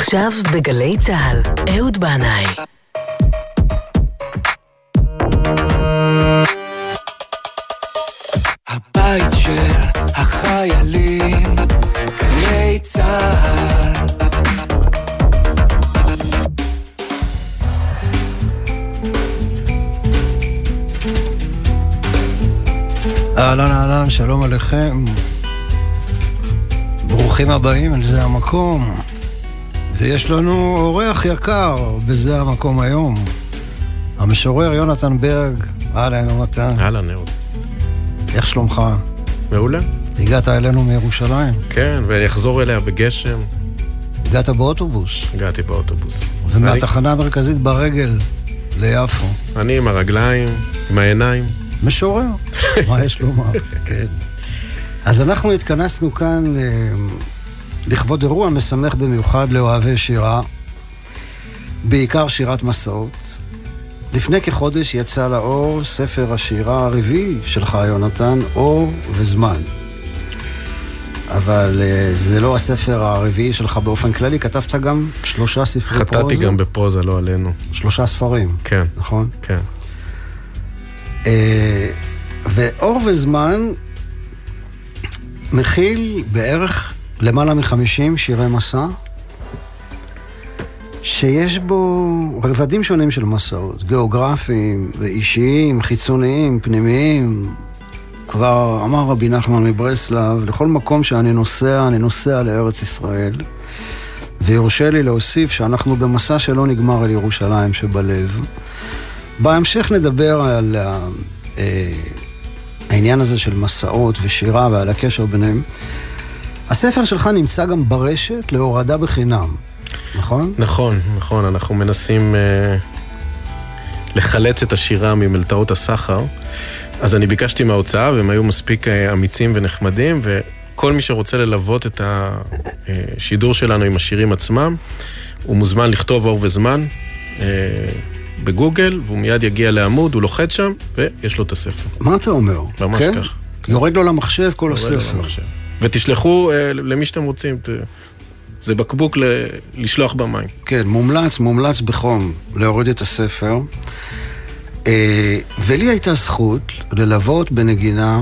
עכשיו בגלי צה"ל, אהוד בנאי. הבית של החיילים, גלי צה"ל. אהלן אהלן, שלום עליכם. ברוכים הבאים אל זה המקום. ויש לנו אורח יקר בזה המקום היום. המשורר יונתן ברג. אהלן יונתן. אהלן, אהוד. איך שלומך? מעולה. הגעת אלינו מירושלים. כן, ואני אחזור אליה בגשם. הגעת באוטובוס. הגעתי באוטובוס. ומהתחנה המרכזית ברגל ליפו. אני עם הרגליים, עם העיניים. משורר, מה יש לומר? כן. אז אנחנו התכנסנו כאן אה, לכבוד אירוע משמח במיוחד לאוהבי שירה, בעיקר שירת מסעות. לפני כחודש יצא לאור ספר השירה הרביעי שלך, יונתן, אור וזמן. אבל uh, זה לא הספר הרביעי שלך באופן כללי, כתבת גם שלושה ספרי חטאתי פרוזה. חטאתי גם בפרוזה, לא עלינו. שלושה ספרים. כן. נכון? כן. Uh, ואור וזמן מכיל בערך למעלה מחמישים שירי מסע, שיש בו רבדים שונים של מסעות, גיאוגרפיים ואישיים, חיצוניים, פנימיים. כבר אמר רבי נחמן מברסלב, לכל מקום שאני נוסע, אני נוסע לארץ ישראל. ויורשה לי להוסיף שאנחנו במסע שלא נגמר על ירושלים שבלב. בהמשך נדבר על אה, העניין הזה של מסעות ושירה ועל הקשר ביניהם. הספר שלך נמצא גם ברשת להורדה בחינם, נכון? נכון, נכון, אנחנו מנסים אה, לחלץ את השירה ממלתעות הסחר. אז אני ביקשתי מההוצאה והם היו מספיק אה, אמיצים ונחמדים, וכל מי שרוצה ללוות את השידור שלנו עם השירים עצמם, הוא מוזמן לכתוב אור וזמן. אה, בגוגל, והוא מיד יגיע לעמוד, הוא לוחץ שם, ויש לו את הספר. מה אתה אומר? ממש כן? כך. יורד לו למחשב כל יורד לו הספר. למחשב. ותשלחו אה, למי שאתם רוצים. זה בקבוק ל... לשלוח במים. כן, מומלץ, מומלץ בחום להוריד את הספר. אה, ולי הייתה זכות ללוות בנגינה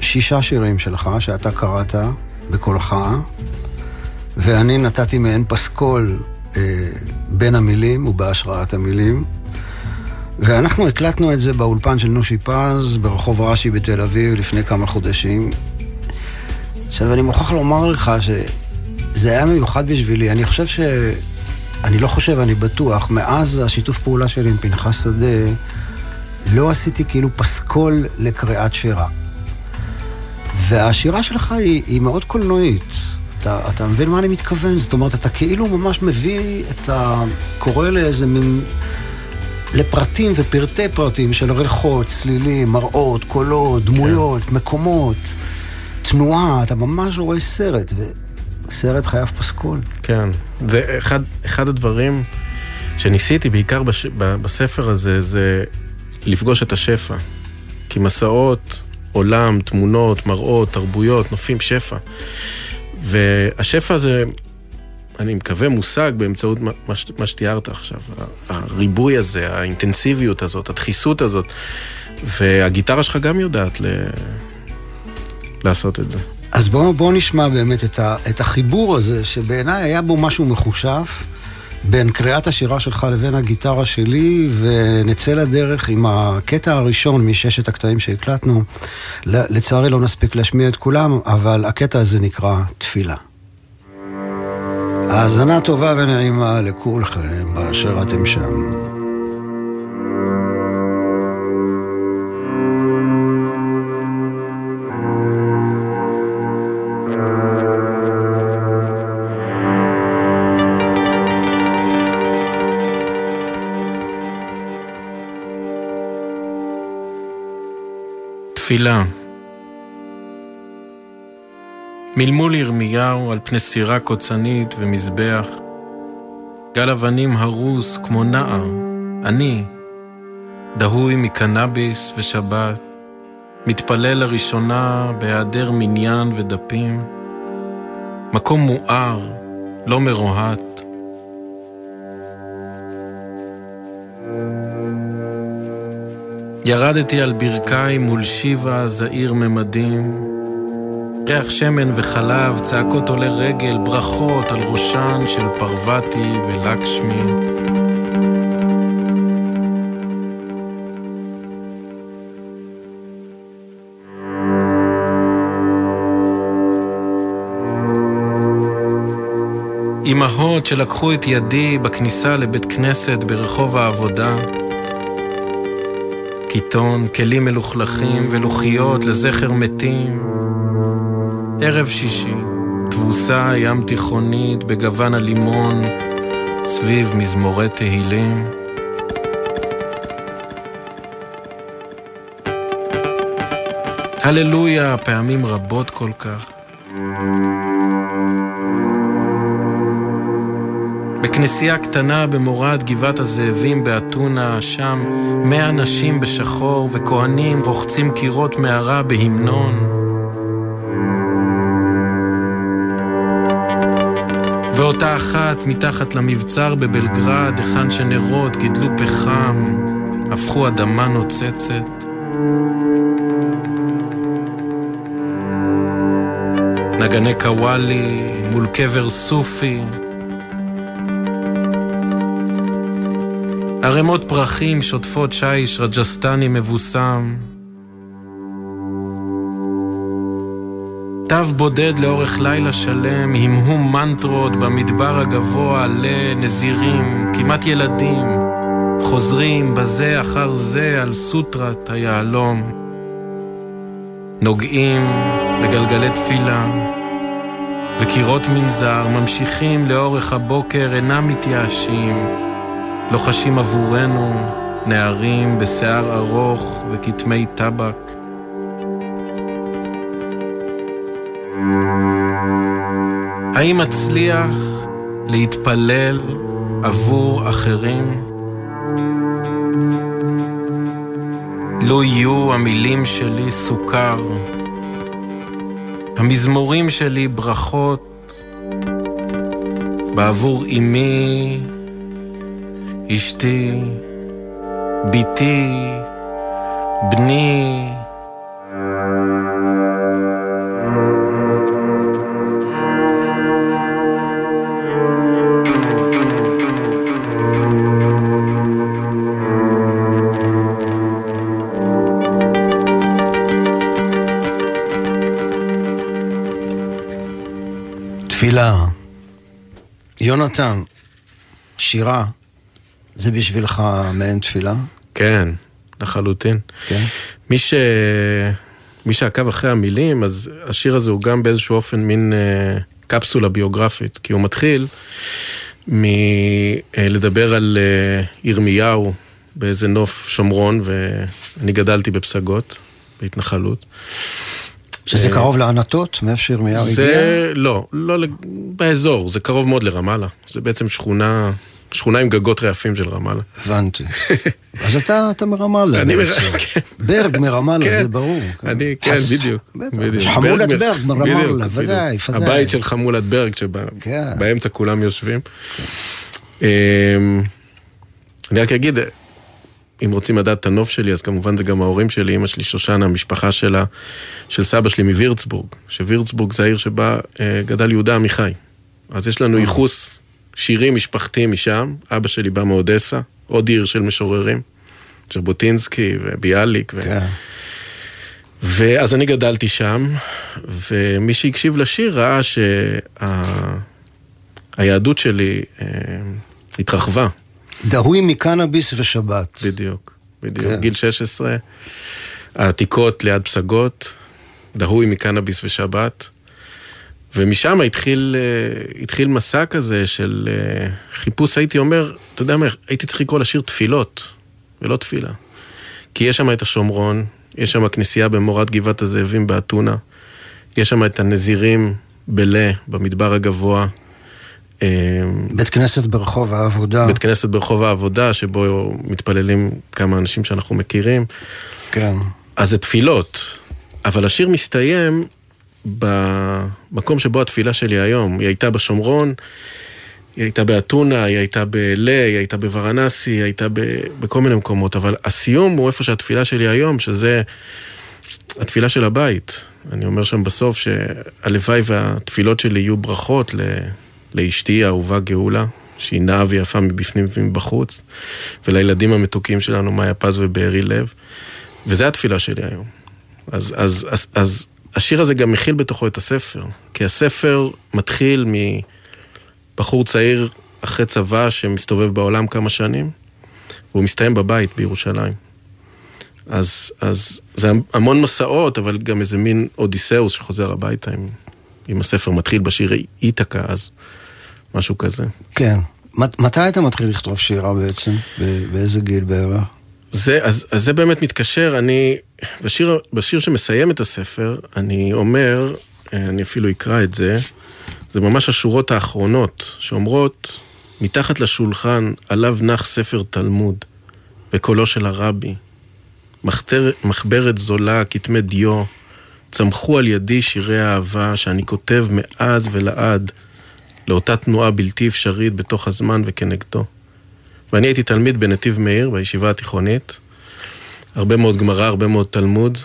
שישה שירים שלך, שאתה קראת בקולך, ואני נתתי מעין פסקול אה, בין המילים ובהשראת המילים. ואנחנו הקלטנו את זה באולפן של נושי פז ברחוב רש"י בתל אביב לפני כמה חודשים. עכשיו, אני מוכרח לומר לך שזה היה מיוחד בשבילי. אני חושב ש... אני לא חושב, אני בטוח, מאז השיתוף פעולה שלי עם פנחס שדה, לא עשיתי כאילו פסקול לקריאת שירה. והשירה שלך היא, היא מאוד קולנועית. אתה, אתה מבין מה אני מתכוון? זאת אומרת, אתה כאילו ממש מביא את ה... קורא לאיזה מין... לפרטים ופרטי פרטים של ריחות, צלילים, מראות, קולות, דמויות, כן. מקומות, תנועה, אתה ממש רואה סרט, וסרט חייב פסקול. כן, זה אחד, אחד הדברים שניסיתי בעיקר בש, בספר הזה, זה לפגוש את השפע. כי מסעות, עולם, תמונות, מראות, תרבויות, נופים, שפע. והשפע הזה, אני מקווה, מושג באמצעות מה, מה שתיארת עכשיו. הריבוי הזה, האינטנסיביות הזאת, הדחיסות הזאת. והגיטרה שלך גם יודעת ל... לעשות את זה. אז בואו בוא נשמע באמת את, ה, את החיבור הזה, שבעיניי היה בו משהו מחושף. בין קריאת השירה שלך לבין הגיטרה שלי, ונצא לדרך עם הקטע הראשון מששת הקטעים שהקלטנו. לצערי לא נספיק להשמיע את כולם, אבל הקטע הזה נקרא תפילה. האזנה טובה ונעימה לכולכם באשר אתם שם. תפילה. מלמול ירמיהו על פני סירה קוצנית ומזבח, גל אבנים הרוס כמו נער, אני, דהוי מקנאביס ושבת, מתפלל לראשונה בהיעדר מניין ודפים, מקום מואר, לא מרוהט, ירדתי על ברכיים מול שיבה זעיר ממדים. ריח שמן וחלב, צעקות עולי רגל, ברכות על ראשן של פרווטי ולקשמי. אמהות שלקחו את ידי בכניסה לבית כנסת ברחוב העבודה. קיטון, כלים מלוכלכים ולוחיות לזכר מתים. ערב שישי, תבוסה ים תיכונית בגוון הלימון, סביב מזמורי תהילים. הללויה, פעמים רבות כל כך. בכנסייה קטנה במורד גבעת הזאבים באתונה, שם מאה נשים בשחור וכהנים רוחצים קירות מערה בהמנון. ואותה אחת מתחת למבצר בבלגרד, היכן שנרות גידלו פחם, הפכו אדמה נוצצת. נגני קוואלי מול קבר סופי, ערימות פרחים שוטפות שיש רג'סטני מבוסם. תו בודד לאורך לילה שלם, המהום מנטרות במדבר הגבוה לנזירים, כמעט ילדים, חוזרים בזה אחר זה על סוטרת היהלום. נוגעים בגלגלי תפילה, וקירות מנזר ממשיכים לאורך הבוקר, אינם מתייאשים. לוחשים עבורנו נערים בשיער ארוך וכתמי טבק. האם אצליח להתפלל עבור אחרים? לא יהיו המילים שלי סוכר, המזמורים שלי ברכות בעבור אמי אשתי, בתי, בני. יונתן, שירה, זה בשבילך מעין תפילה? כן, לחלוטין. כן. מי, ש... מי שעקב אחרי המילים, אז השיר הזה הוא גם באיזשהו אופן מין אה, קפסולה ביוגרפית, כי הוא מתחיל מלדבר על אה, ירמיהו באיזה נוף שומרון, ואני גדלתי בפסגות, בהתנחלות. שזה אה, קרוב לענתות, מאיפה שירמיהו הגיע? זה לא, לא באזור, זה קרוב מאוד לרמאללה. זה בעצם שכונה, שכונה עם גגות רעפים של רמאללה. הבנתי. אז אתה, אתה מרמאללה. אני בעצם. מר- כן. ברג מרמאללה, כן. זה ברור. אני, כן, אז- בדיוק. בטח. חמולת ברג- מרמאללה, ודאי. ודאי. הבית של חמולת ברג, כן. שבאמצע כולם יושבים. אמ, אני רק אגיד, אם רוצים לדעת את הנוף שלי, אז כמובן זה גם ההורים שלי, אמא שלי שושנה, המשפחה שלה, של סבא שלי מווירצבורג, שווירצבורג זה העיר שבה אה, גדל יהודה עמיחי. אז יש לנו ייחוס שירי משפחתי משם, אבא שלי בא מאודסה, עוד עיר של משוררים, ז'בוטינסקי וביאליק. ו... כן. ואז אני גדלתי שם, ומי שהקשיב לשיר ראה שהיהדות שלי אה, התרחבה, דהוי מקנאביס ושבת. בדיוק, בדיוק. כן. גיל 16, העתיקות ליד פסגות, דהוי מקנאביס ושבת, ומשם התחיל, אה, התחיל מסע כזה של אה, חיפוש, הייתי אומר, אתה יודע מה, הייתי צריך לקרוא לשיר תפילות, ולא תפילה. כי יש שם את השומרון, יש שם כנסייה במורד גבעת הזאבים באתונה, יש שם את הנזירים בלה, במדבר הגבוה. אה, בית כנסת ברחוב העבודה. בית כנסת ברחוב העבודה, שבו מתפללים כמה אנשים שאנחנו מכירים. כן. אז זה תפילות, אבל השיר מסתיים במקום שבו התפילה שלי היום. היא הייתה בשומרון, היא הייתה באתונה, היא הייתה בלה, היא הייתה בוורנסי, היא הייתה ב, בכל מיני מקומות, אבל הסיום הוא איפה שהתפילה שלי היום, שזה התפילה של הבית. אני אומר שם בסוף שהלוואי והתפילות שלי יהיו ברכות ל, לאשתי האהובה גאולה, שהיא נאה ויפה מבפנים ומבחוץ, ולילדים המתוקים שלנו, מאיה פז ובארי לב, וזה התפילה שלי היום. אז, אז, אז, אז השיר הזה גם מכיל בתוכו את הספר, כי הספר מתחיל מבחור צעיר אחרי צבא שמסתובב בעולם כמה שנים, והוא מסתיים בבית בירושלים. אז, אז זה המון מסעות, אבל גם איזה מין אודיסאוס שחוזר הביתה עם, עם הספר, מתחיל בשיר איתקה אז, משהו כזה. כן. מתי אתה מתחיל לכתוב שירה בעצם? באיזה גיל בערך? זה, אז, אז זה באמת מתקשר, אני, בשיר, בשיר שמסיים את הספר, אני אומר, אני אפילו אקרא את זה, זה ממש השורות האחרונות, שאומרות, מתחת לשולחן עליו נח ספר תלמוד, בקולו של הרבי. מחתר, מחברת זולה, כתמי דיו, צמחו על ידי שירי אהבה שאני כותב מאז ולעד לאותה תנועה בלתי אפשרית בתוך הזמן וכנגדו. ואני הייתי תלמיד בנתיב מאיר, בישיבה התיכונית. הרבה מאוד גמרא, הרבה מאוד תלמוד.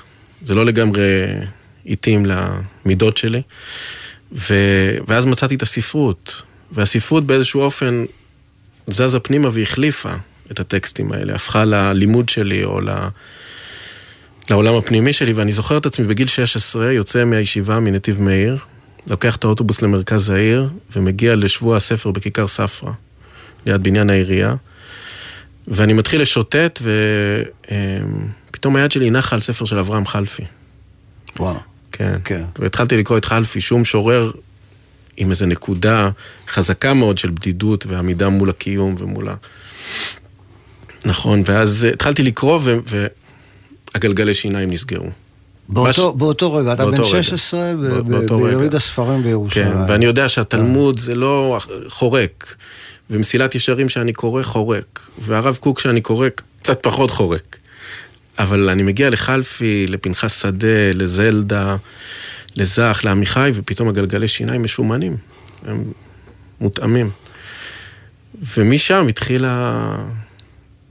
זה לא לגמרי התאים למידות שלי. ו... ואז מצאתי את הספרות. והספרות באיזשהו אופן זזה פנימה והחליפה את הטקסטים האלה, הפכה ללימוד שלי או ל... לעולם הפנימי שלי, ואני זוכר את עצמי בגיל 16, יוצא מהישיבה מנתיב מאיר, לוקח את האוטובוס למרכז העיר, ומגיע לשבוע הספר בכיכר ספרא, ליד בניין העירייה. ואני מתחיל לשוטט, ופתאום היד שלי נחה על ספר של אברהם חלפי. וואו. כן. כן. והתחלתי לקרוא את חלפי, שהוא משורר עם איזו נקודה חזקה מאוד של בדידות ועמידה מול הקיום ומול ה... נכון, ואז התחלתי לקרוא והגלגלי שיניים נסגרו. באותו, מש... באותו רגע, אתה בן 16 ביריד הספרים בירושלים. כן, ואני יודע שהתלמוד זה לא חורק. ומסילת ישרים שאני קורא חורק, והרב קוק שאני קורא קצת פחות חורק. אבל אני מגיע לחלפי, לפנחס שדה, לזלדה, לזך, לעמיחי, ופתאום הגלגלי שיניים משומנים, הם מותאמים. ומשם התחיל, ה...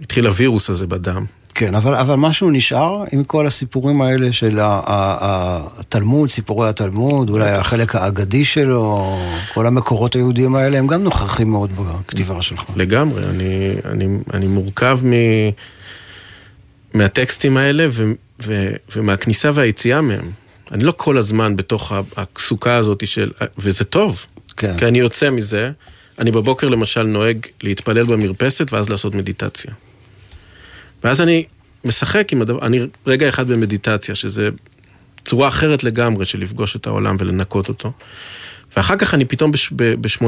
התחיל הווירוס הזה בדם. כן, אבל, אבל משהו נשאר עם כל הסיפורים האלה של התלמוד, סיפורי התלמוד, אולי החלק האגדי שלו, כל המקורות היהודיים האלה, הם גם נוכחים מאוד בכתיבה שלך. לגמרי, אני, אני, אני מורכב מ, מהטקסטים האלה ו, ו, ומהכניסה והיציאה מהם. אני לא כל הזמן בתוך הסוכה הזאת של... וזה טוב, כן. כי אני יוצא מזה. אני בבוקר למשל נוהג להתפלל במרפסת ואז לעשות מדיטציה. ואז אני משחק עם הדבר, אני רגע אחד במדיטציה, שזה צורה אחרת לגמרי של לפגוש את העולם ולנקות אותו. ואחר כך אני פתאום ב-18,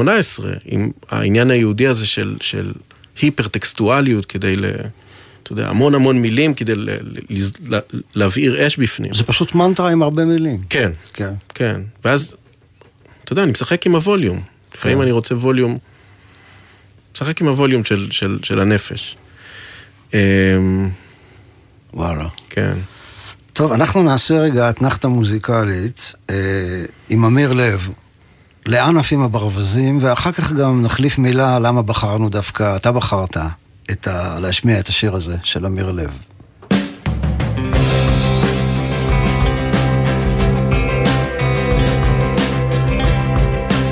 עם העניין היהודי הזה של, של היפר-טקסטואליות כדי ל... אתה יודע, המון המון מילים כדי ל, להבעיר אש בפנים. זה פשוט מנטרה עם הרבה מילים. כן, כן. כן. ואז, אתה יודע, אני משחק עם הווליום. לפעמים כן. אני רוצה ווליום, משחק עם הווליום של, של, של הנפש. אמ, וואלה. כן. טוב, אנחנו נעשה רגע אתנחתא מוזיקלית אה, עם אמיר לב. לאן עפים הברווזים, ואחר כך גם נחליף מילה למה בחרנו דווקא, אתה בחרת את ה... להשמיע את השיר הזה של אמיר לב.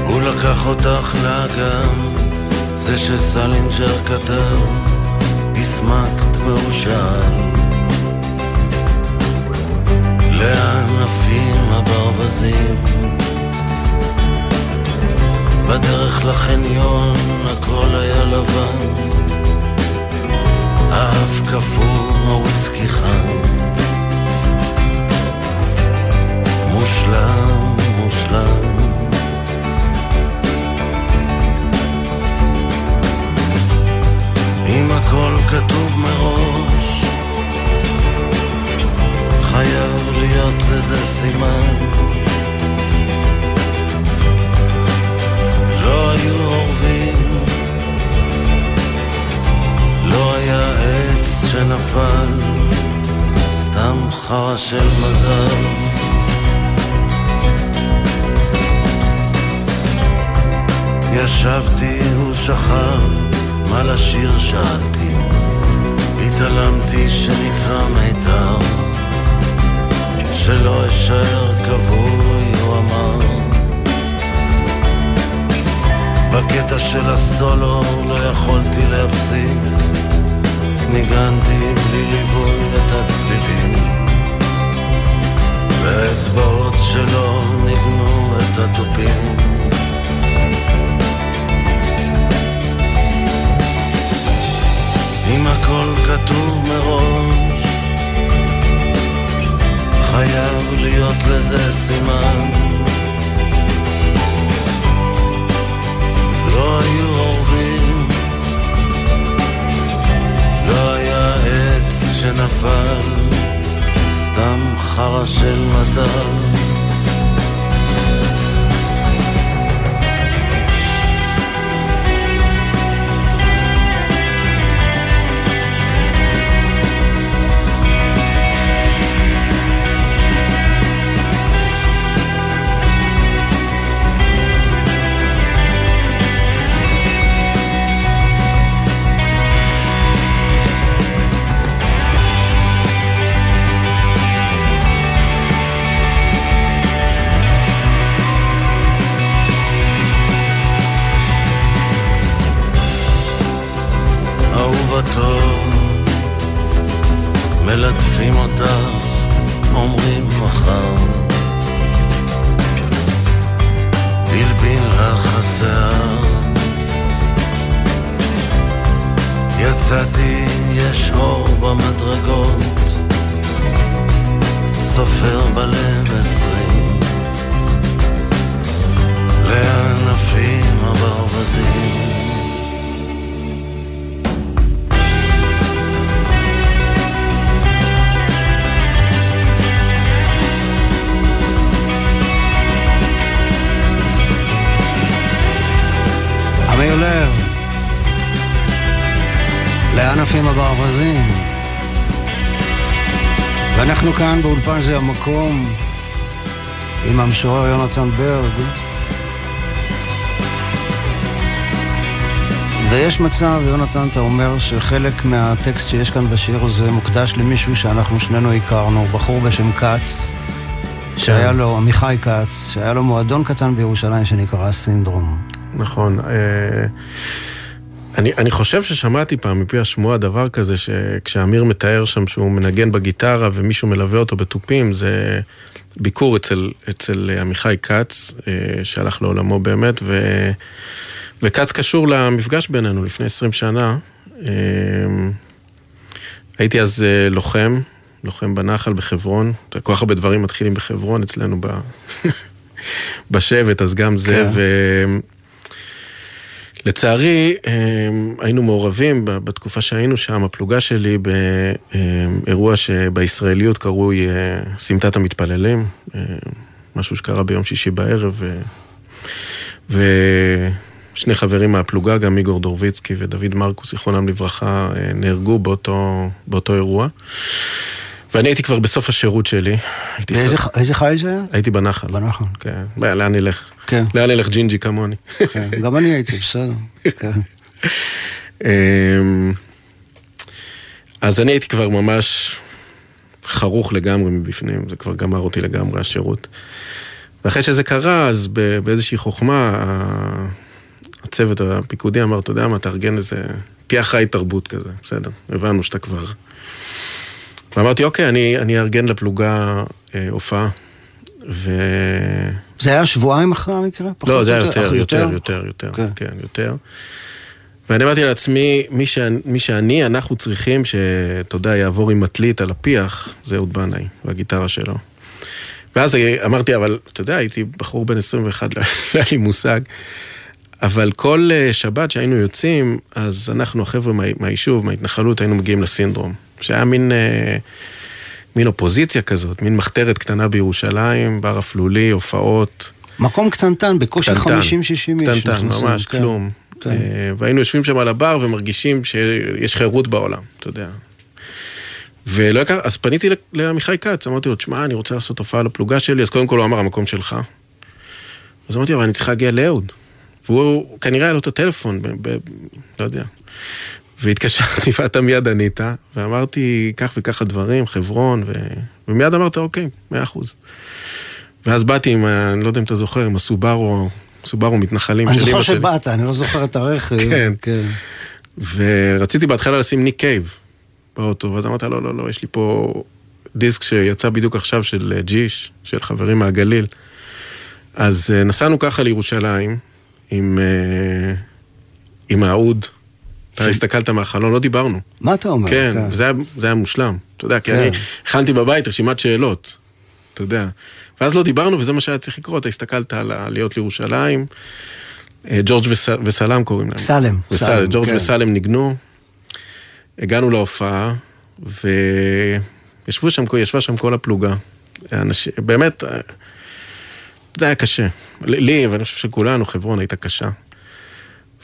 הוא לקח אותך לאגם, זה שסלינג'ר כתב, הסמקת לאן עפים הברווזים? בדרך לחניון הכל היה לבן, האף קפוא, הוויסקי חם. מושלם, מושלם. אם הכל כתוב מראש חייב להיות לזה סימן. לא היו אורבים, לא היה עץ שנפל, סתם חרא של מזל. ישבתי, הוא שכב, מה לשיר שאלתי, התעלמתי שנקרא מיתר, שלא אשאר כבוי, הוא אמר. בקטע של הסולו לא יכולתי להפסיק, ניגנתי בלי ליווי את הצלילים, והאצבעות שלו ניגנו את התופים. אם הכל כתוב מראש, חייב להיות לזה סימן. לא היו אורבים, לא היה עץ שנפל, סתם חרא של מזל. באולפן זה המקום עם המשורר יונתן ברג. ויש מצב, יונתן, אתה אומר שחלק מהטקסט שיש כאן בשיר הזה מוקדש למישהו שאנחנו שנינו הכרנו, בחור בשם כץ, שהיה לו, עמיחי כץ, שהיה לו מועדון קטן בירושלים שנקרא סינדרום. נכון. אה, אני, אני חושב ששמעתי פעם מפי השמועה דבר כזה, שכשאמיר מתאר שם שהוא מנגן בגיטרה ומישהו מלווה אותו בתופים, זה ביקור אצל, אצל עמיחי כץ, אה, שהלך לעולמו באמת, ו, וכץ קשור למפגש בינינו לפני 20 שנה. אה, הייתי אז לוחם, לוחם בנחל בחברון, כל כך הרבה דברים מתחילים בחברון אצלנו ב... בשבט, אז גם זה, כן. לצערי, היינו מעורבים בתקופה שהיינו שם, הפלוגה שלי, באירוע שבישראליות קרוי סמטת המתפללים, משהו שקרה ביום שישי בערב, ושני חברים מהפלוגה, גם איגור דורביצקי ודוד מרקוס, זיכרונם לברכה, נהרגו באותו, באותו אירוע. ואני הייתי כבר בסוף השירות שלי. באיזה ס... איזה חיל זה היה? הייתי בנחל. בנחל. כן. לאן נלך? כן. לאן נלך ג'ינג'י כמוני? כן. גם אני הייתי, בסדר. כן. אמ, אז אני הייתי כבר ממש חרוך לגמרי מבפנים, זה כבר גמר אותי לגמרי השירות. ואחרי שזה קרה, אז באיזושהי חוכמה, הצוות הפיקודי אמר, אתה יודע מה, תארגן איזה, תהיה אחראי תרבות כזה, בסדר, הבנו שאתה כבר... ואמרתי, אוקיי, אני, אני אארגן לפלוגה אה, הופעה. ו... זה היה שבועיים אחרי המקרה? לא, זה היה יותר, יותר, יותר, יותר, יותר, כן. כן, יותר. ואני אמרתי לעצמי, מי, ש... מי שאני, אנחנו צריכים שאתה יודע, יעבור עם מטלית על הפיח, זה אהוד בנאי, והגיטרה שלו. ואז אמרתי, אבל אתה יודע, הייתי בחור בן 21, לא היה לי מושג. אבל כל אה, שבת שהיינו יוצאים, אז אנחנו, החבר'ה מה, מהיישוב, מההתנחלות, היינו מגיעים לסינדרום. שהיה מין, אה, מין אופוזיציה כזאת, מין מחתרת קטנה בירושלים, בר אפלולי, הופעות. מקום קטנטן, בקושי 50-60 איש. קטנטן, ממש, כן, כלום. כן. אה, והיינו יושבים שם על הבר ומרגישים שיש חירות בעולם, אתה יודע. ולא יקר, אז פניתי לעמיחי כץ, אמרתי לו, תשמע, אני רוצה לעשות הופעה לפלוגה שלי, אז קודם כל הוא אמר, המקום שלך. אז אמרתי, אבל אני צריך להגיע לאהוד. והוא, כנראה היה לו את הטלפון, ב, ב, לא יודע. והתקשרתי ואתה מיד ענית, ואמרתי כך וככה דברים, חברון, ו... ומיד אמרת אוקיי, מאה אחוז. ואז באתי עם, אני לא יודע אם אתה זוכר, עם הסובארו, סובארו מתנחלים אני זוכר של אמא שלי. שבאת, אני לא זוכר את הרכב. כן. כן. ורציתי בהתחלה לשים ניק קייב באוטו, ואז אמרת, לא, לא, לא, יש לי פה דיסק שיצא בדיוק עכשיו של אה, ג'יש, של חברים מהגליל. אז אה, נסענו ככה לירושלים עם, אה, עם האוד. אתה הסתכלת מהחלון, לא דיברנו. מה אתה אומר? כן, זה היה, מושלם. אתה יודע, כי כן. אני הכנתי בבית רשימת שאלות, אתה יודע. ואז לא דיברנו, וזה מה שהיה צריך לקרות. אתה הסתכלת על העליות לירושלים, אה, ג'ורג' וס, וסלם קוראים להם. סלם, ג'ורג' כן. וסלם ניגנו, הגענו להופעה, וישבו שם, ישבה שם כל הפלוגה. אנשים, באמת, אה, זה היה קשה. לי, ואני חושב שכולנו, חברון הייתה קשה.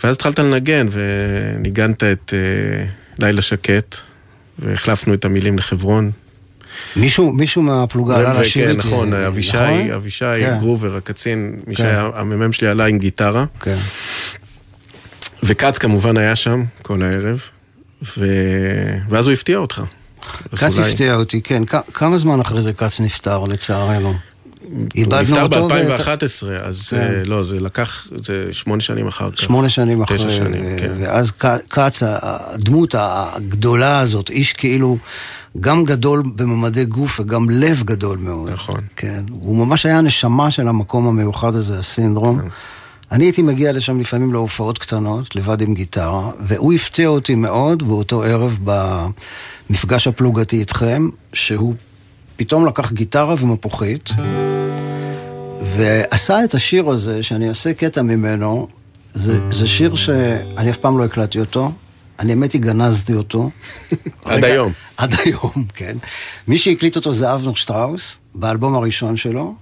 ואז התחלת לנגן, וניגנת את אה, לילה שקט, והחלפנו את המילים לחברון. מישהו מישהו מהפלוגה עלה לשיר איתי. נכון, אבישי, נכון? אבישי כן. גרובר, הקצין, מי כן. שהיה המ"מ שלי עלה עם גיטרה. כן. וכץ כמובן היה שם כל הערב, ו... ואז הוא הפתיע אותך. כץ אולי- הפתיע אותי, כן. כ- כמה זמן אחרי זה כץ נפטר, לצערנו? הוא איבדנו נפטר אותו. ב-2011, אז כן. אה, לא, זה לקח, זה שמונה שנים אחר כך. שמונה שנים אחרי, תשע שנים, ו- כן. ואז כץ, הדמות הגדולה הזאת, איש כאילו גם גדול בממדי גוף וגם לב גדול מאוד. נכון. כן, הוא ממש היה הנשמה של המקום המיוחד הזה, הסינדרום. אני הייתי מגיע לשם לפעמים להופעות קטנות, לבד עם גיטרה, והוא הפתיע אותי מאוד באותו ערב במפגש הפלוגתי איתכם, שהוא פתאום לקח גיטרה ומפוחית, ועשה את השיר הזה, שאני אעשה קטע ממנו, זה, זה שיר שאני אף פעם לא הקלטתי אותו, אני האמת היא גנזתי אותו. עד היום. עד היום, כן. מי שהקליט אותו זה אבנר שטראוס, באלבום הראשון שלו,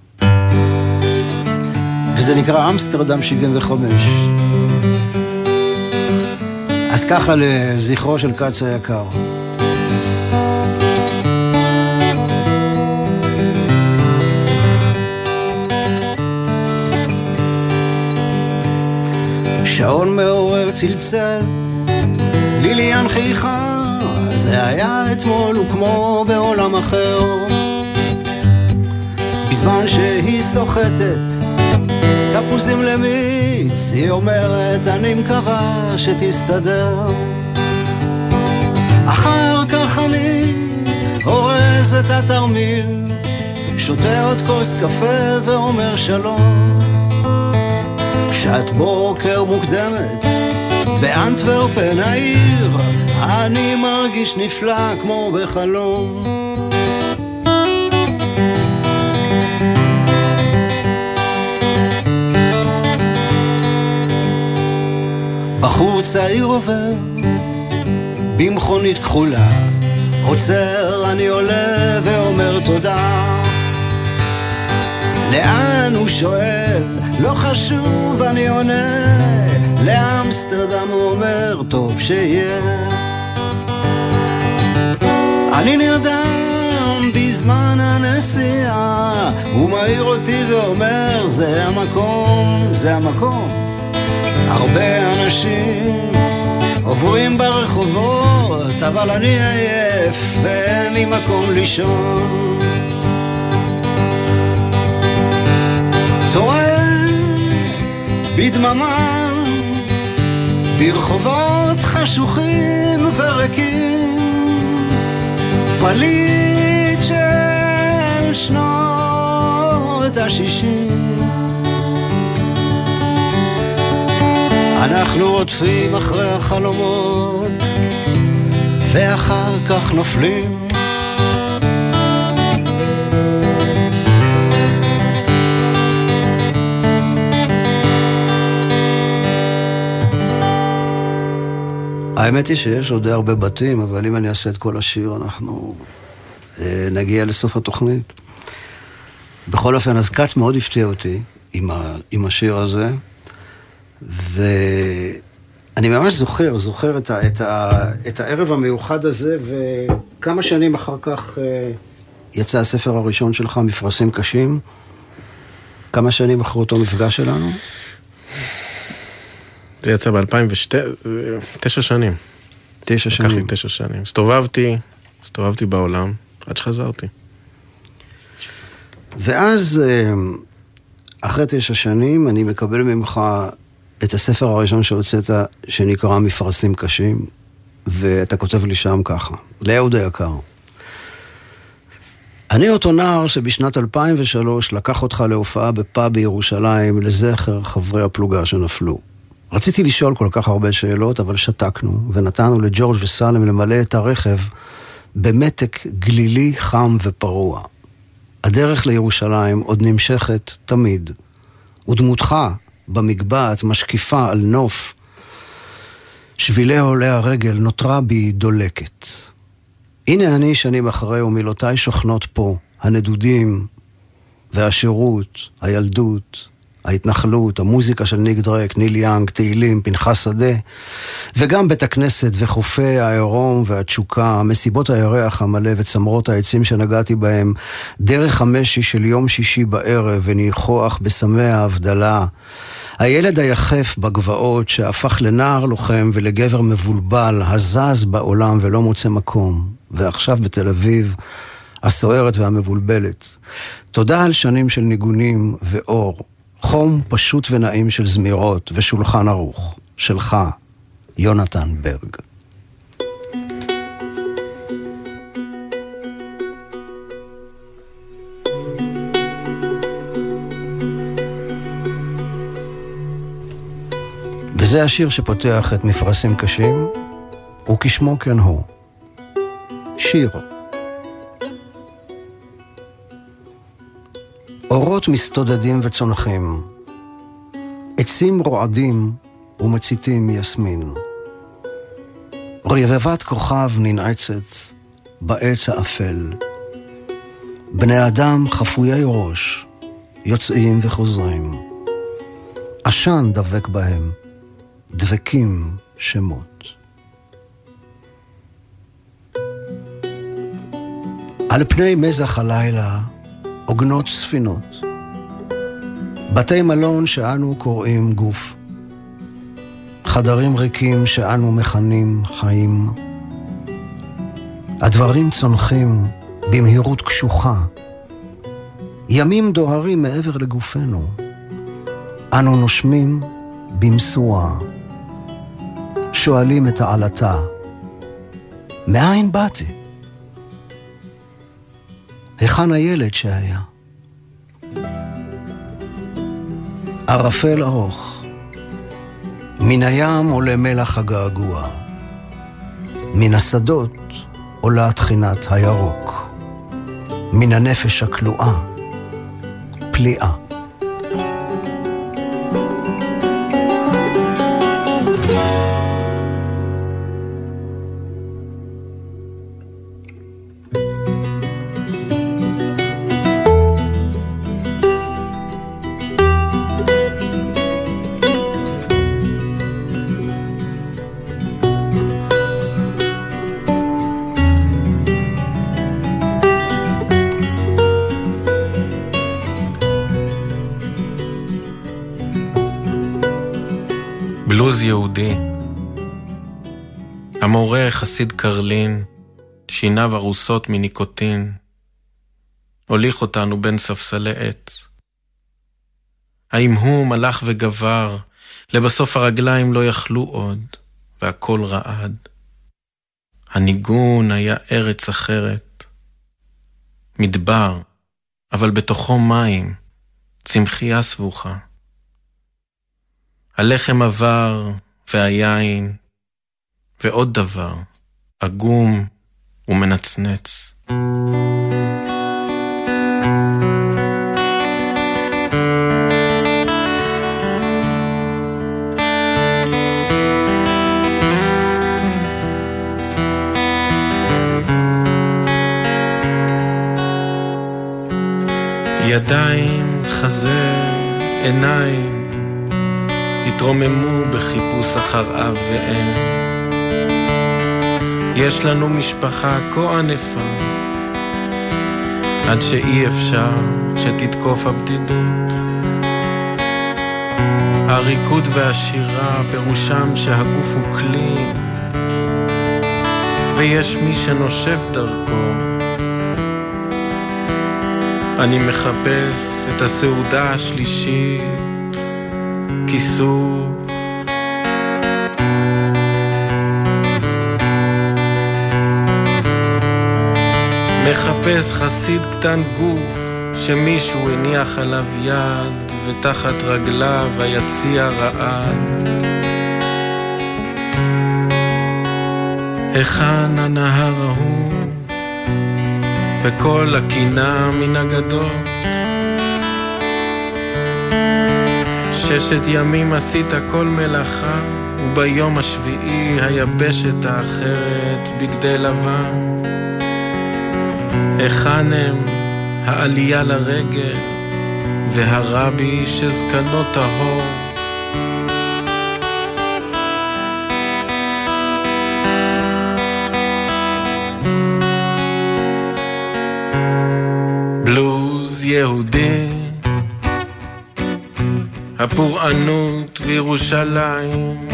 וזה נקרא אמסטרדם 75. אז ככה לזכרו של כץ היקר. שעון מעורר צלצל, ליליאן חייכה, זה היה אתמול וכמו בעולם אחר. בזמן שהיא סוחטת תפוזים למיץ, היא אומרת אני מקווה שתסתדר. אחר כך אני אורז את התרמיל, שותה עוד כוס קפה ואומר שלום. שעת בוקר מוקדמת באנטוורפן העיר, אני מרגיש נפלא כמו בחלום. בחור צעיר עובר במכונית כחולה, עוצר, אני עולה ואומר תודה. לאן הוא שואל? לא חשוב, אני עונה. לאמסטרדם הוא אומר, טוב שיהיה. אני נרדם בזמן הנסיעה, הוא מעיר אותי ואומר, זה המקום, זה המקום. הרבה אנשים עוברים ברחובות, אבל אני עייף ואין לי מקום לישון. טועה בדממה, ברחובות חשוכים וריקים, פליט של שנות השישים. אנחנו רודפים אחרי החלומות, ואחר כך נופלים. האמת היא שיש עוד די הרבה בתים, אבל אם אני אעשה את כל השיר, אנחנו אה, נגיע לסוף התוכנית. בכל אופן, אז כץ מאוד הפתיע אותי עם, ה, עם השיר הזה, ואני ממש זוכר, זוכר את, ה, את, ה, את הערב המיוחד הזה, וכמה שנים אחר כך אה, יצא הספר הראשון שלך, מפרשים קשים. כמה שנים אחרי אותו מפגש שלנו? זה יצא ב-2009 תשע שנים. תשע לקח לי שנים. תשע שנים. הסתובבתי, הסתובבתי בעולם, עד שחזרתי. ואז, אה, אחרי תשע שנים, אני מקבל ממך את הספר הראשון שהוצאת, שנקרא מפרשים קשים, ואתה כותב לי שם ככה, לאהוד היקר. אני אותו נער שבשנת 2003 לקח אותך להופעה בפאב בירושלים לזכר חברי הפלוגה שנפלו. רציתי לשאול כל כך הרבה שאלות, אבל שתקנו, ונתנו לג'ורג' וסלם למלא את הרכב במתק גלילי, חם ופרוע. הדרך לירושלים עוד נמשכת תמיד, ודמותך במגבעת משקיפה על נוף. שבילי עולי הרגל נותרה בי דולקת. הנה אני שנים אחרי ומילותיי שוכנות פה, הנדודים, והשירות, הילדות, ההתנחלות, המוזיקה של ניק דרק, ניל יאנג, תהילים, פנחס שדה, וגם בית הכנסת וחופי העירום והתשוקה, מסיבות הירח המלא וצמרות העצים שנגעתי בהם, דרך המשי של יום שישי בערב וניחוח בסמי ההבדלה. הילד היחף בגבעות שהפך לנער לוחם ולגבר מבולבל, הזז בעולם ולא מוצא מקום, ועכשיו בתל אביב, הסוערת והמבולבלת. תודה על שנים של ניגונים ואור, חום פשוט ונעים של זמירות ושולחן ערוך, שלך, יונתן ברג. וזה השיר שפותח את מפרשים קשים, וכשמו כן הוא. שיר. מסתודדים וצונחים, עצים רועדים ומציתים מיסמין. רבבת כוכב ננעצת בעץ האפל. בני אדם חפויי ראש, יוצאים וחוזרים. עשן דבק בהם, דבקים שמות. על פני מזח הלילה עוגנות ספינות. בתי מלון שאנו קוראים גוף. חדרים ריקים שאנו מכנים חיים. הדברים צונחים במהירות קשוחה. ימים דוהרים מעבר לגופנו. אנו נושמים במשורה. שואלים את העלתה, מאין באתי? היכן הילד שהיה? ערפל ארוך, מן הים עולה מלח הגעגוע, מן השדות עולה תחינת הירוק, מן הנפש הכלואה, פליאה. יהודי. המורה חסיד קרלין, שיניו ארוסות מניקוטין, הוליך אותנו בין ספסלי עץ. ההמהום הלך וגבר, לבסוף הרגליים לא יכלו עוד, והכל רעד. הניגון היה ארץ אחרת. מדבר, אבל בתוכו מים, צמחייה סבוכה. הלחם עבר, והיין, ועוד דבר, עגום ומנצנץ. ידיים, חזה, עיניים, התרוממו בחיפוש אחר אב ואם. יש לנו משפחה כה ענפה, עד שאי אפשר שתתקוף הבדידות. הריקוד והשירה פירושם שהגוף הוא כלי, ויש מי שנושף דרכו. אני מחפש את הסעודה השלישית, כיסוף. מחפש חסיד קטן גוף שמישהו הניח עליו יד ותחת רגליו היציע רעד. היכן הנהר ההוא וכל הקינה מן הגדול? ששת ימים עשית כל מלאכה וביום השביעי היבשת האחרת בגדי לבן. היכן הם העלייה לרגל והרבי שזקנו טהור? בלוז יהודי, הפורענות בירושלים,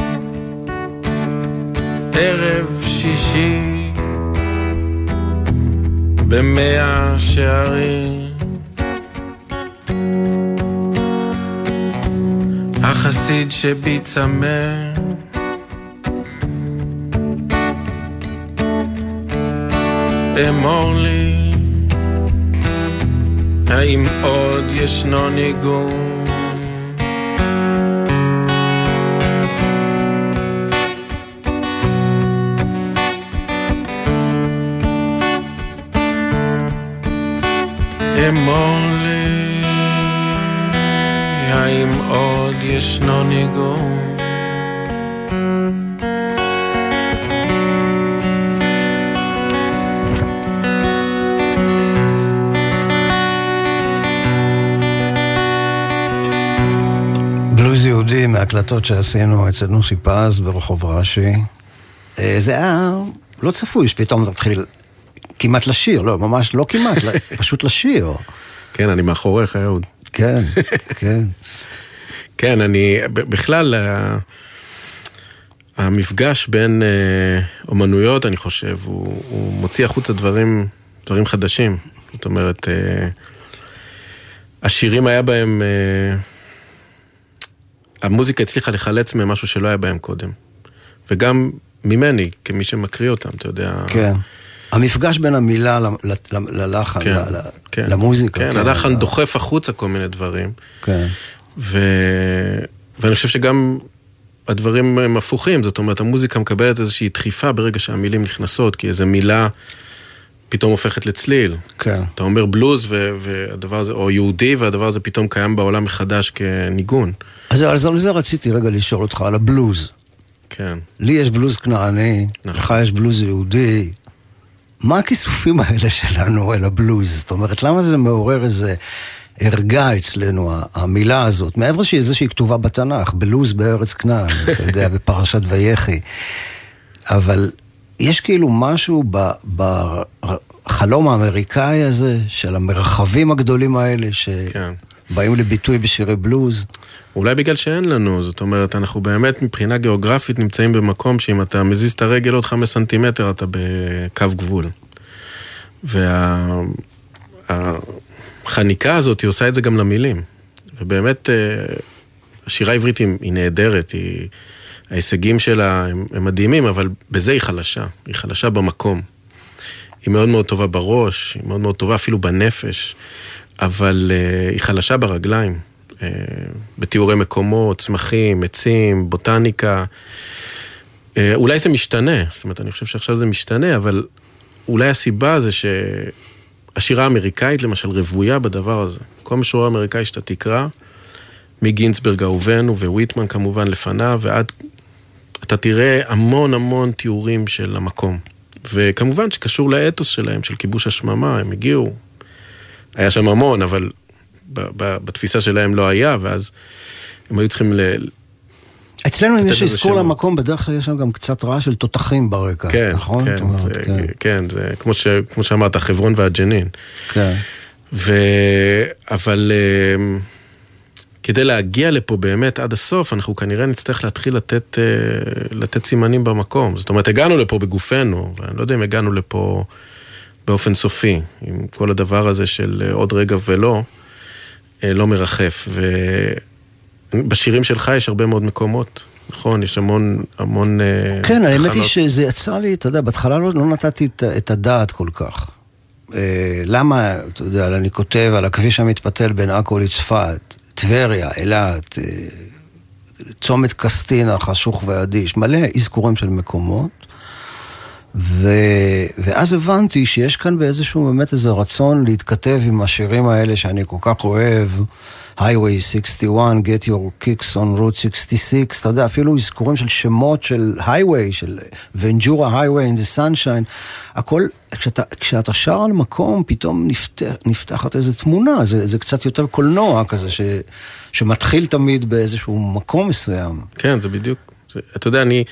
ערב שישי במאה שערים. החסיד שבי צמא אמור לי, האם עוד ישנו ניגון? אמור לי, האם עוד ישנו ניגון? יהודי מהקלטות שעשינו אצל נוסי פז ברחוב רש"י. אה, זה היה לא צפוי שפתאום תתחיל כמעט לשיר, לא, ממש לא כמעט, פשוט לשיר. כן, אני מאחוריך, אהוד. כן, כן. כן, אני, בכלל, המפגש בין אה, אומנויות, אני חושב, הוא, הוא מוציא החוצה דברים, דברים חדשים. זאת אומרת, אה, השירים היה בהם, אה, המוזיקה הצליחה לחלץ מהם משהו שלא היה בהם קודם. וגם ממני, כמי שמקריא אותם, אתה יודע. כן. המפגש בין המילה ללחן, כן, ל- כן. למוזיקה. כן, הלחן דוחף החוצה כל מיני דברים. כן. ו... ואני חושב שגם הדברים הם הפוכים, זאת אומרת, המוזיקה מקבלת איזושהי דחיפה ברגע שהמילים נכנסות, כי איזו מילה פתאום הופכת לצליל. כן. אתה אומר בלוז ו... והדבר הזה, או יהודי, והדבר הזה פתאום קיים בעולם מחדש כניגון. אז אז על זה רציתי רגע לשאול אותך, על הבלוז. כן. לי יש בלוז כנעני, נכון. לך יש בלוז יהודי. מה הכיסופים האלה שלנו אל הבלוז? זאת אומרת, למה זה מעורר איזה ערגה אצלנו, המילה הזאת? מעבר שהיא כתובה בתנ"ך, בלוז בארץ כנען, אתה יודע, בפרשת ויחי. אבל יש כאילו משהו ב- בחלום האמריקאי הזה, של המרחבים הגדולים האלה, כן. שבאים לביטוי בשירי בלוז. אולי בגלל שאין לנו, זאת אומרת, אנחנו באמת מבחינה גיאוגרפית נמצאים במקום שאם אתה מזיז את הרגל עוד חמש סנטימטר אתה בקו גבול. והחניקה הזאת, היא עושה את זה גם למילים. ובאמת, אה, השירה העברית היא נהדרת, היא, ההישגים שלה הם, הם מדהימים, אבל בזה היא חלשה, היא חלשה במקום. היא מאוד מאוד טובה בראש, היא מאוד מאוד טובה אפילו בנפש, אבל uh, היא חלשה ברגליים. Uh, בתיאורי מקומות, צמחים, עצים, בוטניקה. Uh, אולי זה משתנה, זאת אומרת, אני חושב שעכשיו זה משתנה, אבל אולי הסיבה זה שהשירה האמריקאית למשל רוויה בדבר הזה. כל משורר אמריקאי שאתה תקרא, מגינסברג אהובנו וויטמן כמובן לפניו, ועד... אתה תראה המון המון תיאורים של המקום. וכמובן שקשור לאתוס שלהם, של כיבוש השממה, הם הגיעו, היה שם המון, אבל ב- ב- בתפיסה שלהם לא היה, ואז הם היו צריכים ל... אצלנו אם יש אזכור. למקום, בדרך כלל יש שם גם קצת רעש של תותחים ברקע, כן, נכון? כן, אומרת, זה, כן, כן, זה כמו, ש, כמו שאמרת, חברון והג'נין. כן. ו... אבל אמ, כדי להגיע לפה באמת עד הסוף, אנחנו כנראה נצטרך להתחיל לתת, אה, לתת סימנים במקום. זאת אומרת, הגענו לפה בגופנו, ואני לא יודע אם הגענו לפה באופן סופי, עם כל הדבר הזה של אה, עוד רגע ולא, אה, לא מרחף. ובשירים שלך יש הרבה מאוד מקומות. נכון, יש המון, המון כן, תחנות. האמת היא שזה יצא לי, אתה יודע, בהתחלה לא, לא נתתי את, את הדעת כל כך. אה, למה, אתה יודע, אני כותב על הכביש המתפתל בין עכו לצפת, טבריה, אילת, אה, צומת קסטינה, חשוך ואדיש, מלא אזכורים של מקומות. ו... ואז הבנתי שיש כאן באיזשהו באמת איזה רצון להתכתב עם השירים האלה שאני כל כך אוהב, Highway 61, Get Your Kicks on Route 66, אתה יודע, אפילו אזכורים של שמות של Highway, של ונג'ורה Highway in the Sunshine, הכל, כשאתה, כשאתה שר על מקום, פתאום נפתח, נפתחת איזו תמונה, זה, זה קצת יותר קולנוע כזה, ש, שמתחיל תמיד באיזשהו מקום מסוים. כן, זה בדיוק. אתה יודע, אני,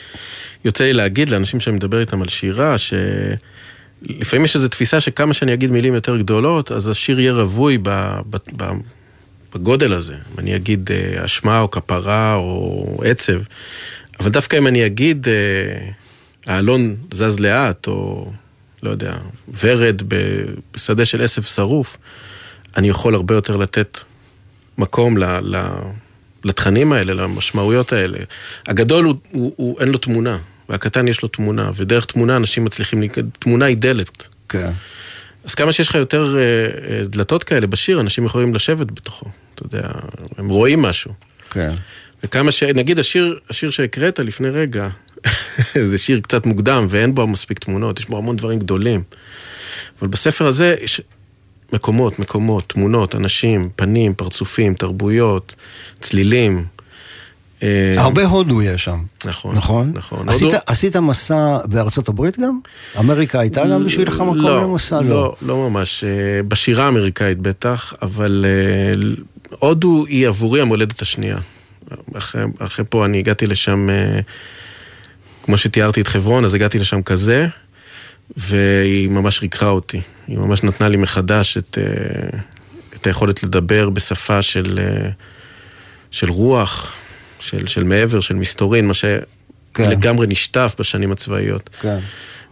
יוצא לי להגיד לאנשים שאני מדבר איתם על שירה, שלפעמים יש איזו תפיסה שכמה שאני אגיד מילים יותר גדולות, אז השיר יהיה רווי ב, ב, ב, בגודל הזה. אם אני אגיד אה, אשמה או כפרה או עצב, אבל דווקא אם אני אגיד אה, האלון זז לאט, או לא יודע, ורד בשדה של עשב שרוף, אני יכול הרבה יותר לתת מקום ל... ל לתכנים האלה, למשמעויות האלה. הגדול הוא, הוא, הוא אין לו תמונה, והקטן יש לו תמונה, ודרך תמונה אנשים מצליחים, תמונה היא דלת. כן. אז כמה שיש לך יותר uh, דלתות כאלה בשיר, אנשים יכולים לשבת בתוכו, אתה יודע, הם רואים משהו. כן. וכמה ש... נגיד השיר, השיר שהקראת לפני רגע, זה שיר קצת מוקדם ואין בו מספיק תמונות, יש בו המון דברים גדולים. אבל בספר הזה יש מקומות, מקומות, תמונות, אנשים, פנים, פרצופים, תרבויות, צלילים. אה, הרבה הודו יש שם. נכון. נכון? נכון. עשית, הודו... עשית מסע בארצות הברית גם? אמריקה הייתה גם בשבילך מקום לא, למסע? לא, לא, לא ממש. אה, בשירה האמריקאית בטח, אבל אה, הודו היא עבורי המולדת השנייה. אחרי, אחרי פה אני הגעתי לשם, כמו שתיארתי את חברון, אז הגעתי לשם כזה, והיא ממש ריככה אותי. היא ממש נתנה לי מחדש את, את היכולת לדבר בשפה של, של רוח, של, של מעבר, של מסתורין, מה שלגמרי כן. נשטף בשנים הצבאיות. כן.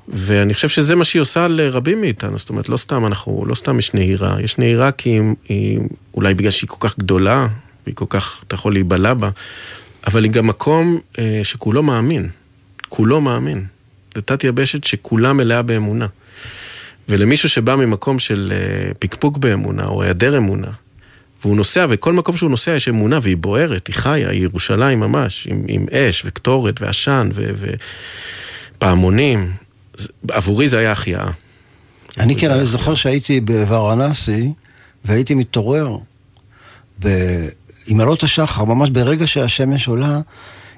ואני חושב שזה מה שהיא עושה לרבים מאיתנו, זאת אומרת, לא סתם אנחנו, לא סתם יש נהירה, יש נהירה כי היא, היא אולי בגלל שהיא כל כך גדולה, והיא כל כך, אתה יכול להיבלע בה, אבל היא גם מקום אה, שכולו מאמין, כולו מאמין. זו תת יבשת שכולה מלאה באמונה. ולמישהו שבא ממקום של אה, פקפוק באמונה, או היעדר אמונה, והוא נוסע, וכל מקום שהוא נוסע יש אמונה, והיא בוערת, היא חיה, היא ירושלים ממש, עם, עם אש וקטורת ועשן ופעמונים. עבורי זה היה החייאה. אני כן, אני זוכר שהייתי בוורנסי, והייתי מתעורר עם עלות השחר, ממש ברגע שהשמש עולה,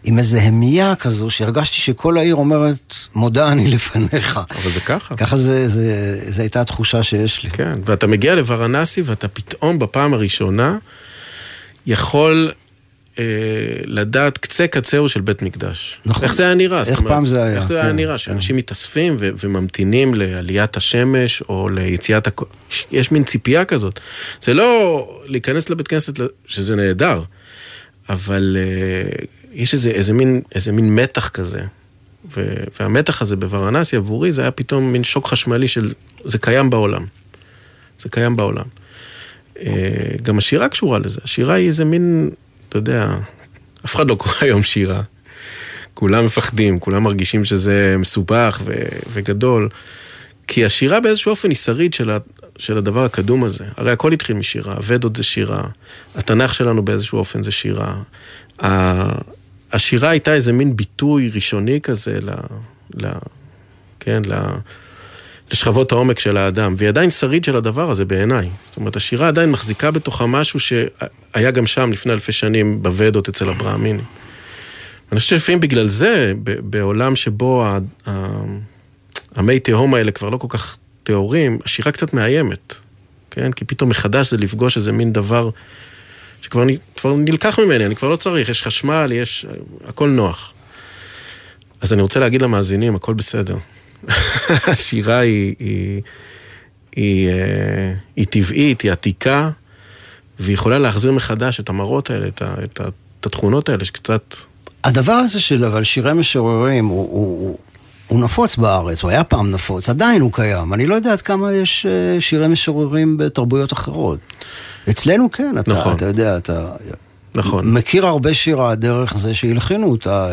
עם איזה המייה כזו, שהרגשתי שכל העיר אומרת, מודה אני לפניך. אבל זה ככה. ככה זה, זה, זה הייתה התחושה שיש לי. כן, ואתה מגיע לוורנסי ואתה פתאום בפעם הראשונה יכול אה, לדעת קצה קצהו של בית מקדש. נכון. איך זה היה נראה? איך פעם זה היה. איך זה כן, היה נראה, שאנשים מתאספים ו- וממתינים לעליית השמש או ליציאת הכ... יש מין ציפייה כזאת. זה לא להיכנס לבית כנסת, שזה נהדר, אבל... אה, יש איזה, איזה, מין, איזה מין מתח כזה. ו, והמתח הזה בוורנסי עבורי זה היה פתאום מין שוק חשמלי של זה קיים בעולם. זה קיים בעולם. אה, גם השירה קשורה לזה, השירה היא איזה מין, אתה יודע, אף אחד לא קורא היום שירה. כולם מפחדים, כולם מרגישים שזה מסובך ו, וגדול. כי השירה באיזשהו אופן היא שריד של, ה, של הדבר הקדום הזה. הרי הכל התחיל משירה, הוודות זה שירה, התנ"ך שלנו באיזשהו אופן זה שירה. השירה הייתה איזה מין ביטוי ראשוני כזה ל... ל כן, ל... לשכבות העומק של האדם, והיא עדיין שריד של הדבר הזה בעיניי. זאת אומרת, השירה עדיין מחזיקה בתוכה משהו שהיה גם שם לפני אלפי שנים בוודות אצל הברהמינים. אני חושב שלפעמים בגלל זה, בעולם שבו המי תהום האלה כבר לא כל כך טהורים, השירה קצת מאיימת, כן? כי פתאום מחדש זה לפגוש איזה מין דבר שכבר כבר נלקח ממני, אני כבר לא צריך, יש חשמל, יש... הכל נוח. אז אני רוצה להגיד למאזינים, הכל בסדר. השירה היא, היא, היא, היא, אה, היא טבעית, היא עתיקה, והיא יכולה להחזיר מחדש את המראות האלה, את, ה, את, ה, את התכונות האלה שקצת... הדבר הזה של אבל שירי משוררים הוא, הוא, הוא, הוא נפוץ בארץ, הוא היה פעם נפוץ, עדיין הוא קיים. אני לא יודע עד כמה יש אה, שירי משוררים בתרבויות אחרות. אצלנו כן, אתה, נכון. אתה יודע, אתה נכון. מכיר הרבה שירה דרך זה שהלחינו אותה.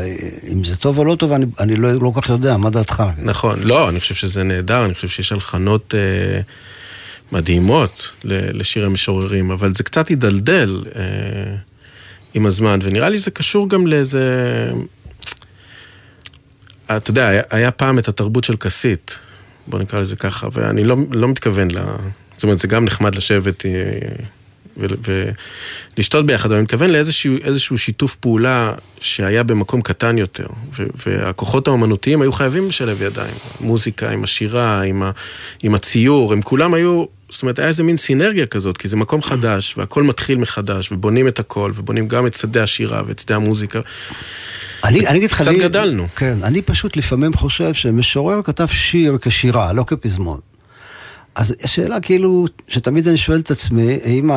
אם זה טוב או לא טוב, אני, אני לא, לא כל כך יודע, מה דעתך? נכון, לא, אני חושב שזה נהדר, אני חושב שיש הלחנות אה, מדהימות ל- לשירי משוררים, אבל זה קצת הידלדל אה, עם הזמן, ונראה לי זה קשור גם לאיזה... אתה יודע, היה, היה פעם את התרבות של כסית, בוא נקרא לזה ככה, ואני לא, לא מתכוון ל... זאת אומרת, זה גם נחמד לשבת אה, ולשתות ביחד, אבל אני מתכוון לאיזשהו שיתוף פעולה שהיה במקום קטן יותר, ו- והכוחות האומנותיים היו חייבים לשלב ידיים, מוזיקה עם השירה, עם, ה- עם הציור, הם כולם היו, זאת אומרת, היה איזה מין סינרגיה כזאת, כי זה מקום חדש, והכל מתחיל מחדש, ובונים את הכל, ובונים גם את שדה השירה ואת שדה המוזיקה. אני, אני אגיד לך, קצת גדלנו. כן, אני פשוט לפעמים חושב שמשורר כתב שיר כשירה, לא כפזמון. אז השאלה כאילו, שתמיד אני שואל את עצמי, האם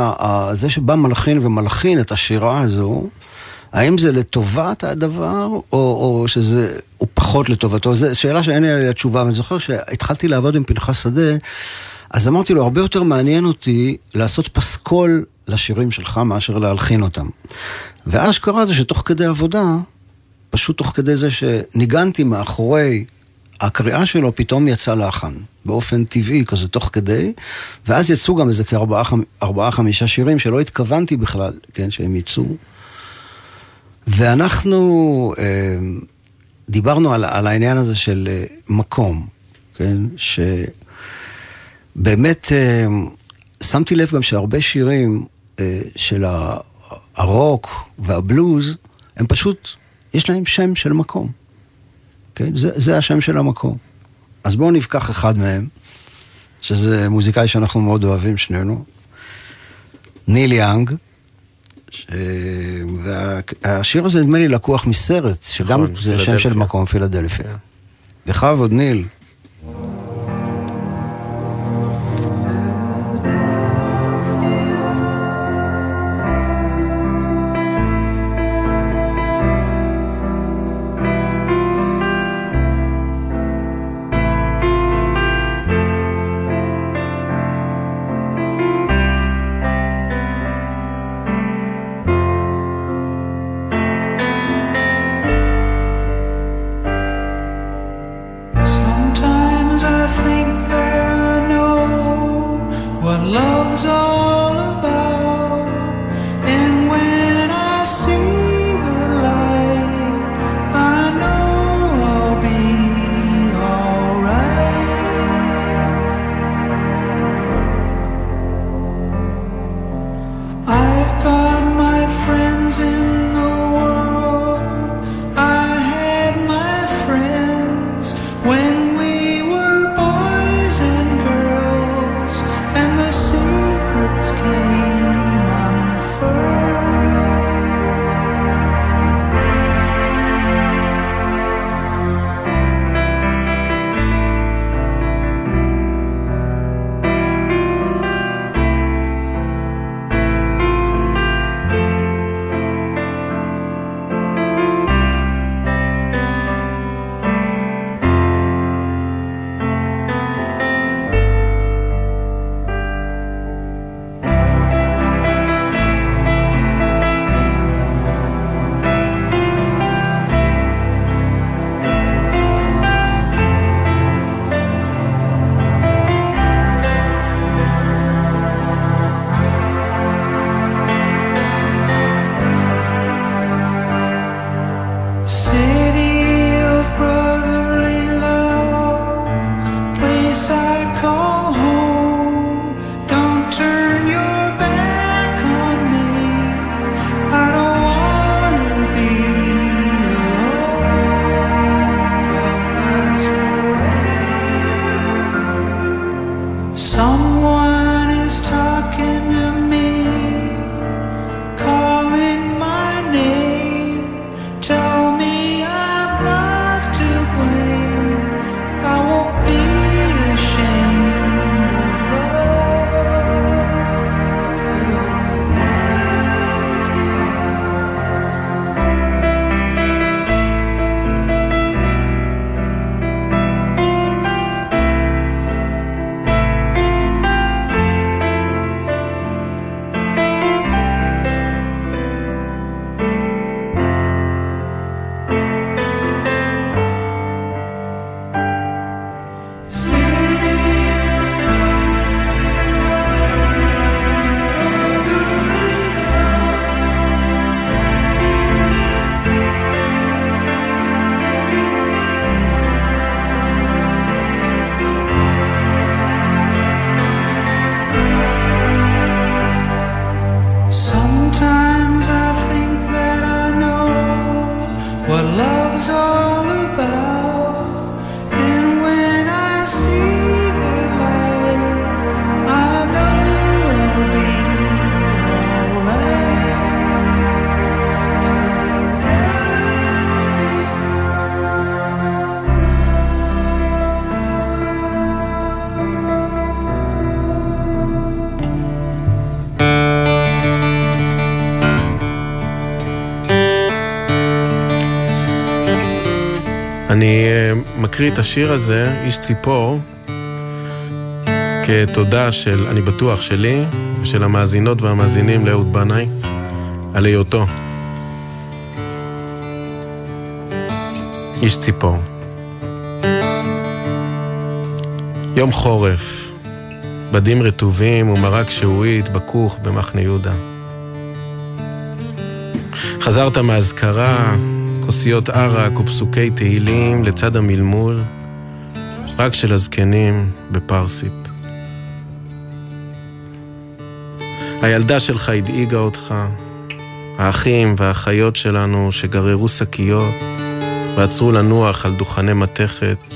זה שבא מלחין ומלחין את השירה הזו, האם זה לטובת הדבר, או, או שזה, הוא פחות לטובתו? זו שאלה שאין לי עליה תשובה, ואני זוכר שהתחלתי לעבוד עם פנחס שדה, אז אמרתי לו, הרבה יותר מעניין אותי לעשות פסקול לשירים שלך מאשר להלחין אותם. ואז שקרה זה שתוך כדי עבודה, פשוט תוך כדי זה שניגנתי מאחורי הקריאה שלו, פתאום יצא לחן, באופן טבעי כזה, תוך כדי, ואז יצאו גם איזה כארבעה-חמישה שירים שלא התכוונתי בכלל, כן, שהם יצאו. ואנחנו אה, דיברנו על, על העניין הזה של אה, מקום, כן, שבאמת אה, שמתי לב גם שהרבה שירים אה, של הרוק והבלוז, הם פשוט יש להם שם של מקום. כן? זה, זה השם של המקום. אז בואו ניקח אחד מהם, שזה מוזיקאי שאנחנו מאוד אוהבים שנינו, ניל יאנג, ש... והשיר הזה נדמה לי לקוח מסרט, שגם נכון, זה שם של מקום, פילדלפיה. בכבוד, ניל. מקריא את השיר הזה, איש ציפור, כתודה של, אני בטוח, שלי ושל המאזינות והמאזינים לאהוד בנאי על היותו. איש ציפור. יום חורף, בדים רטובים ומרק שעועית בכוך במחנה יהודה. חזרת מאזכרה, כוסיות ערק ופסוקי תהילים לצד המלמול, רק של הזקנים בפרסית. הילדה שלך הדאיגה אותך, האחים והאחיות שלנו שגררו שקיות ועצרו לנוח על דוכני מתכת,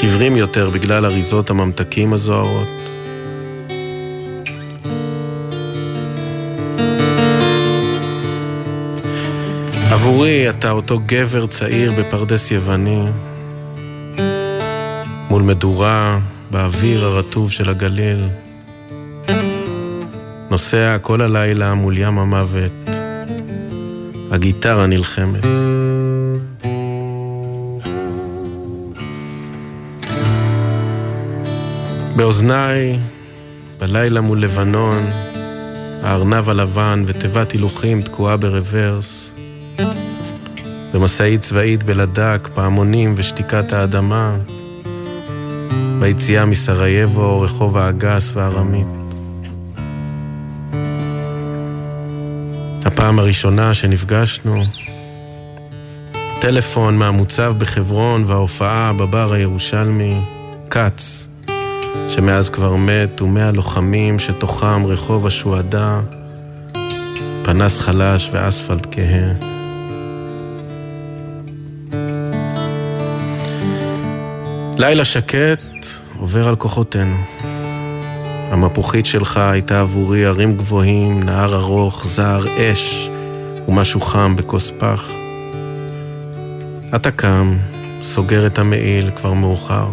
חיוורים יותר בגלל אריזות הממתקים הזוהרות. עבורי אתה אותו גבר צעיר בפרדס יווני, מול מדורה באוויר הרטוב של הגליל. נוסע כל הלילה מול ים המוות, הגיטרה נלחמת. באוזניי, בלילה מול לבנון, הארנב הלבן ותיבת הילוכים תקועה ברוורס. במשאית צבאית בלדק, פעמונים ושתיקת האדמה. ביציאה מסרייבו, רחוב האגס והארמית. הפעם הראשונה שנפגשנו, טלפון מהמוצב בחברון וההופעה בבר הירושלמי, כץ, שמאז כבר מת, ומאה לוחמים שתוכם רחוב השועדה, פנס חלש ואספלט כהה. לילה שקט עובר על כוחותינו. המפוחית שלך הייתה עבורי הרים גבוהים, נהר ארוך, זר, אש ומשהו חם בכוס פח. אתה קם, סוגר את המעיל, כבר מאוחר.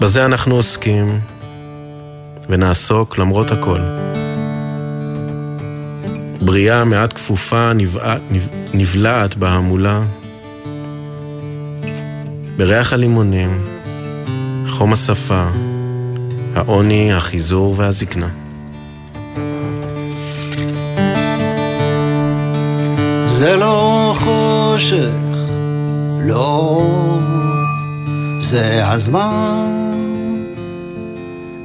בזה אנחנו עוסקים, ונעסוק למרות הכל. בריאה מעט כפופה נבלעת, נבלעת בהמולה, בריח הלימונים, חום השפה, העוני, החיזור והזקנה. זה לא חושך, לא, זה הזמן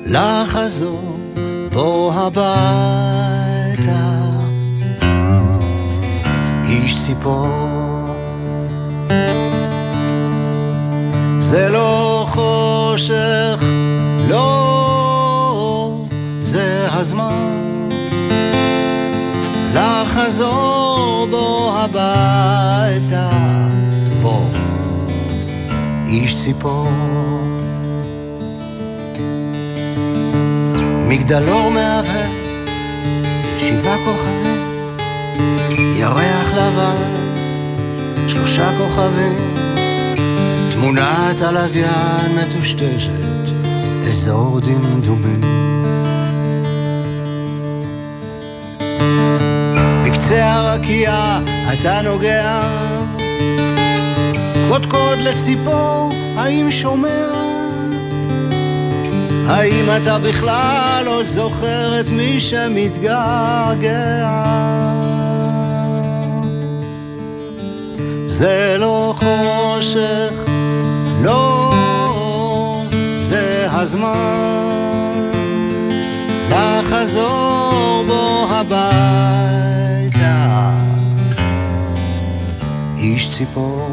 לחזור בו הביתה. איש ציפור זה לא חושך, לא, זה הזמן לחזור בו הביתה. בוא, איש ציפור. מגדלור מהווה שבעה כוכבים, ירח לבן, שלושה כוכבים. תמונת הלוויין מטושטשת, אזור דמדומים. בקצה הרקיע אתה נוגע, קודקוד לציפור, האם שומע? האם אתה בכלל עוד זוכר את מי שמתגעגע? זה לא חושך לא, זה הזמן לחזור בו הביתה. איש ציפור.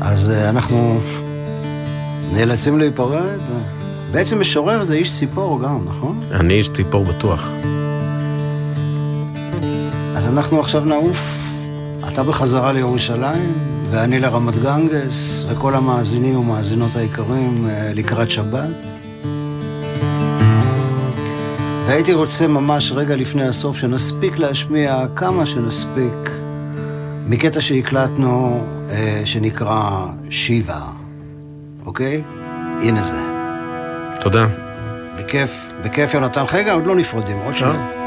אז אה, אנחנו נאלצים להיפרד. בעצם משורר זה איש ציפור גם, נכון? אני איש ציפור בטוח. אז אנחנו עכשיו נעוף אתה בחזרה לירושלים, ואני לרמת גנגס, וכל המאזינים ומאזינות היקרים אה, לקראת שבת. והייתי רוצה ממש רגע לפני הסוף שנספיק להשמיע כמה שנספיק מקטע שהקלטנו אה, שנקרא שיבה, אוקיי? הנה זה. תודה. בכיף, בכיף יונתן. רגע, עוד לא נפרדים, עוד שנייה.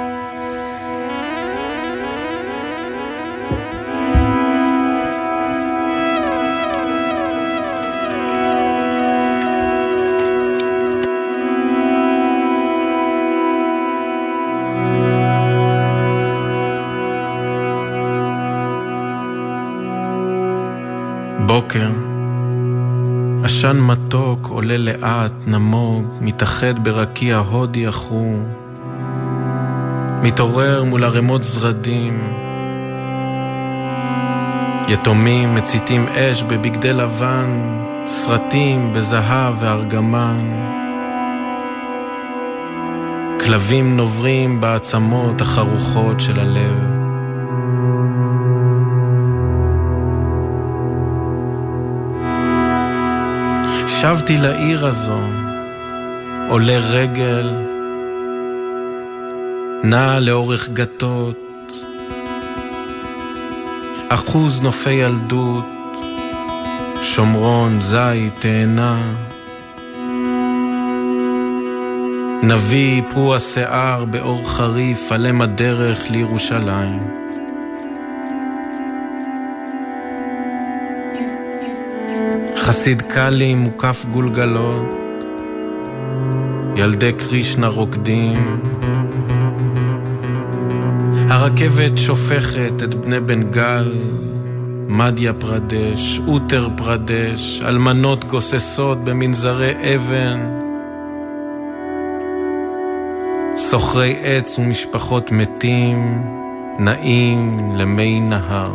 בוקר, עשן מתוק עולה לאט, נמוג, מתאחד ברקיע הודי עכור. מתעורר מול ערימות זרדים. יתומים מציתים אש בבגדי לבן, סרטים בזהב וארגמן. כלבים נוברים בעצמות החרוכות של הלב. שבתי לעיר הזו, עולה רגל, נע לאורך גתות, אחוז נופי ילדות, שומרון, זית, תאנה. נביא פרו השיער באור חריף, עלם הדרך לירושלים. חסיד קאלי מוקף גולגלות, ילדי קרישנה רוקדים. הרכבת שופכת את בני בנגל, מדיה פרדש, אוטר פרדש, אלמנות גוססות במנזרי אבן, סוחרי עץ ומשפחות מתים, נעים למי נהר.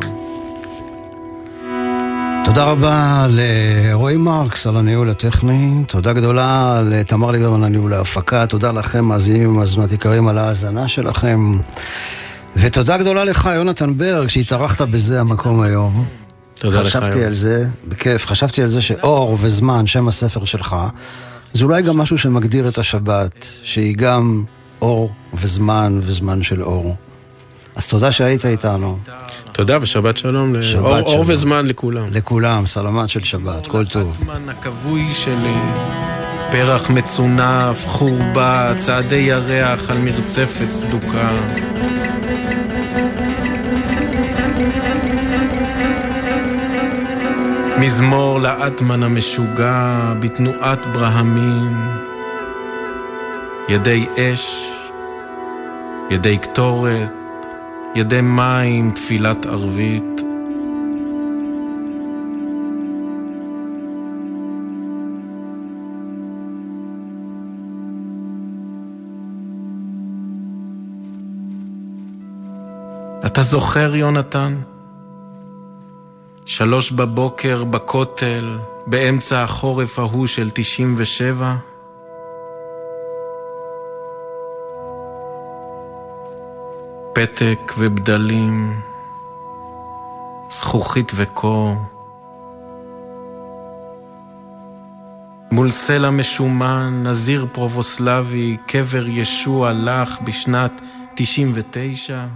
תודה רבה לרועי מרקס על הניהול הטכני, תודה גדולה לתמר ליברמן על הניהול ההפקה, תודה לכם מאזינים ומאזינות יקרים על ההאזנה שלכם, ותודה גדולה לך יונתן ברג שהתארחת בזה המקום היום. תודה לך. חשבתי על זה, בכיף, חשבתי על זה שאור וזמן, שם הספר שלך, זה אולי גם משהו שמגדיר את השבת, שהיא גם אור וזמן וזמן של אור. אז תודה שהיית איתנו. תודה ושבת שלום. שבת אור, אור שלום. וזמן לכולם. לכולם, סלמת של שבת, כל טוב. הכבוי שלי, פרח מצונף, חורבה, צעדי ירח על מרצפת סדוקה. מזמור לאטמן המשוגע בתנועת ברהמים, ידי אש, ידי קטורת, ידי מים, תפילת ערבית. אתה זוכר, יונתן? שלוש בבוקר בכותל, באמצע החורף ההוא של 97? פתק ובדלים, זכוכית וקור. מול סלע משומן, נזיר פרובוסלבי, קבר ישוע לך בשנת 99?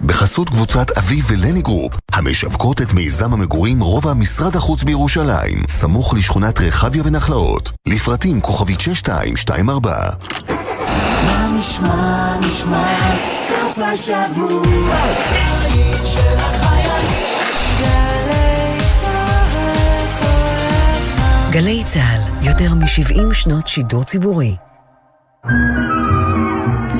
בחסות קבוצת אביב ולני גרופ, המשווקות את מיזם המגורים רובע משרד החוץ בירושלים, סמוך לשכונת רחביה ונחלאות. לפרטים כוכבית 6224. מה נשמע, נשמע, סוף השבוע, של החיילים. גלי צה"ל, יותר מ-70 שנות שידור ציבורי.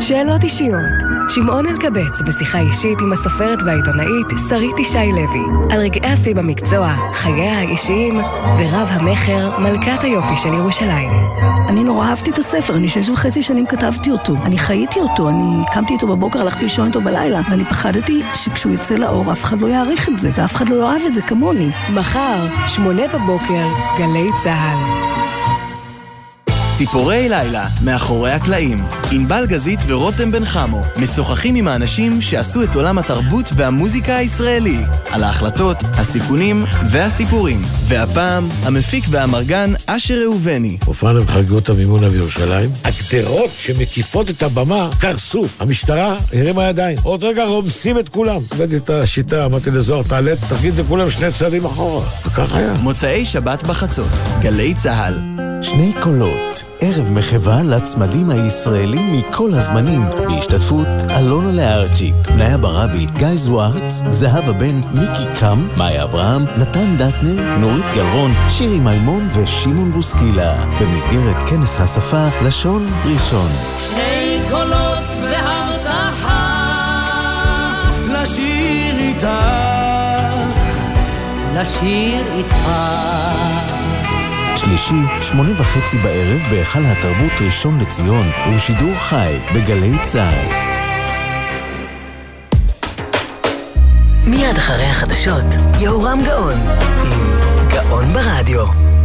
שאלות אישיות. שמעון אלקבץ בשיחה אישית עם הסופרת והעיתונאית שרית ישי לוי על רגעי השיא במקצוע, חייה האישיים ורב המכר מלכת היופי של ירושלים. אני נורא אהבתי את הספר, אני שש וחצי שנים כתבתי אותו. אני חייתי אותו, אני קמתי איתו בבוקר, הלכתי לישון איתו בלילה, ואני פחדתי שכשהוא יצא לאור אף אחד לא יעריך את זה, ואף אחד לא יאהב את זה כמוני. מחר, שמונה בבוקר, גלי צה"ל. ציפורי לילה, מאחורי הקלעים. ענבל גזית ורותם בן חמו משוחחים עם האנשים שעשו את עולם התרבות והמוזיקה הישראלי. על ההחלטות, הסיכונים והסיפורים. והפעם, המפיק והאמרגן אשר ראובני. הופענו בחגיגות המימונה בירושלים. הגדרות שמקיפות את הבמה קרסו. המשטרה הרימה ידיים. עוד רגע רומסים את כולם. הבאתי את השיטה, אמרתי לזוהר, תעלה, תגיד לכולם שני צעדים אחורה. וכך היה. מוצאי שבת בחצות, גלי צה"ל. שני קולות, ערב מחווה לצמדים הישראלים מכל הזמנים, בהשתתפות אלונה לארצ'יק, בניה ברבי, גיא זוארץ, זהבה בן, מיקי קם, מאיה אברהם, נתן דטנר, נורית גלרון, שירי מימון ושמעון בוסקילה, במסגרת כנס השפה לשון ראשון. שני קולות והבטחה לשיר איתך לשיר איתך. שלישי, שמונה וחצי בערב בהיכל התרבות ראשון לציון, ובשידור חי בגלי צה"ל. מיד אחרי החדשות, יהורם גאון, עם גאון ברדיו.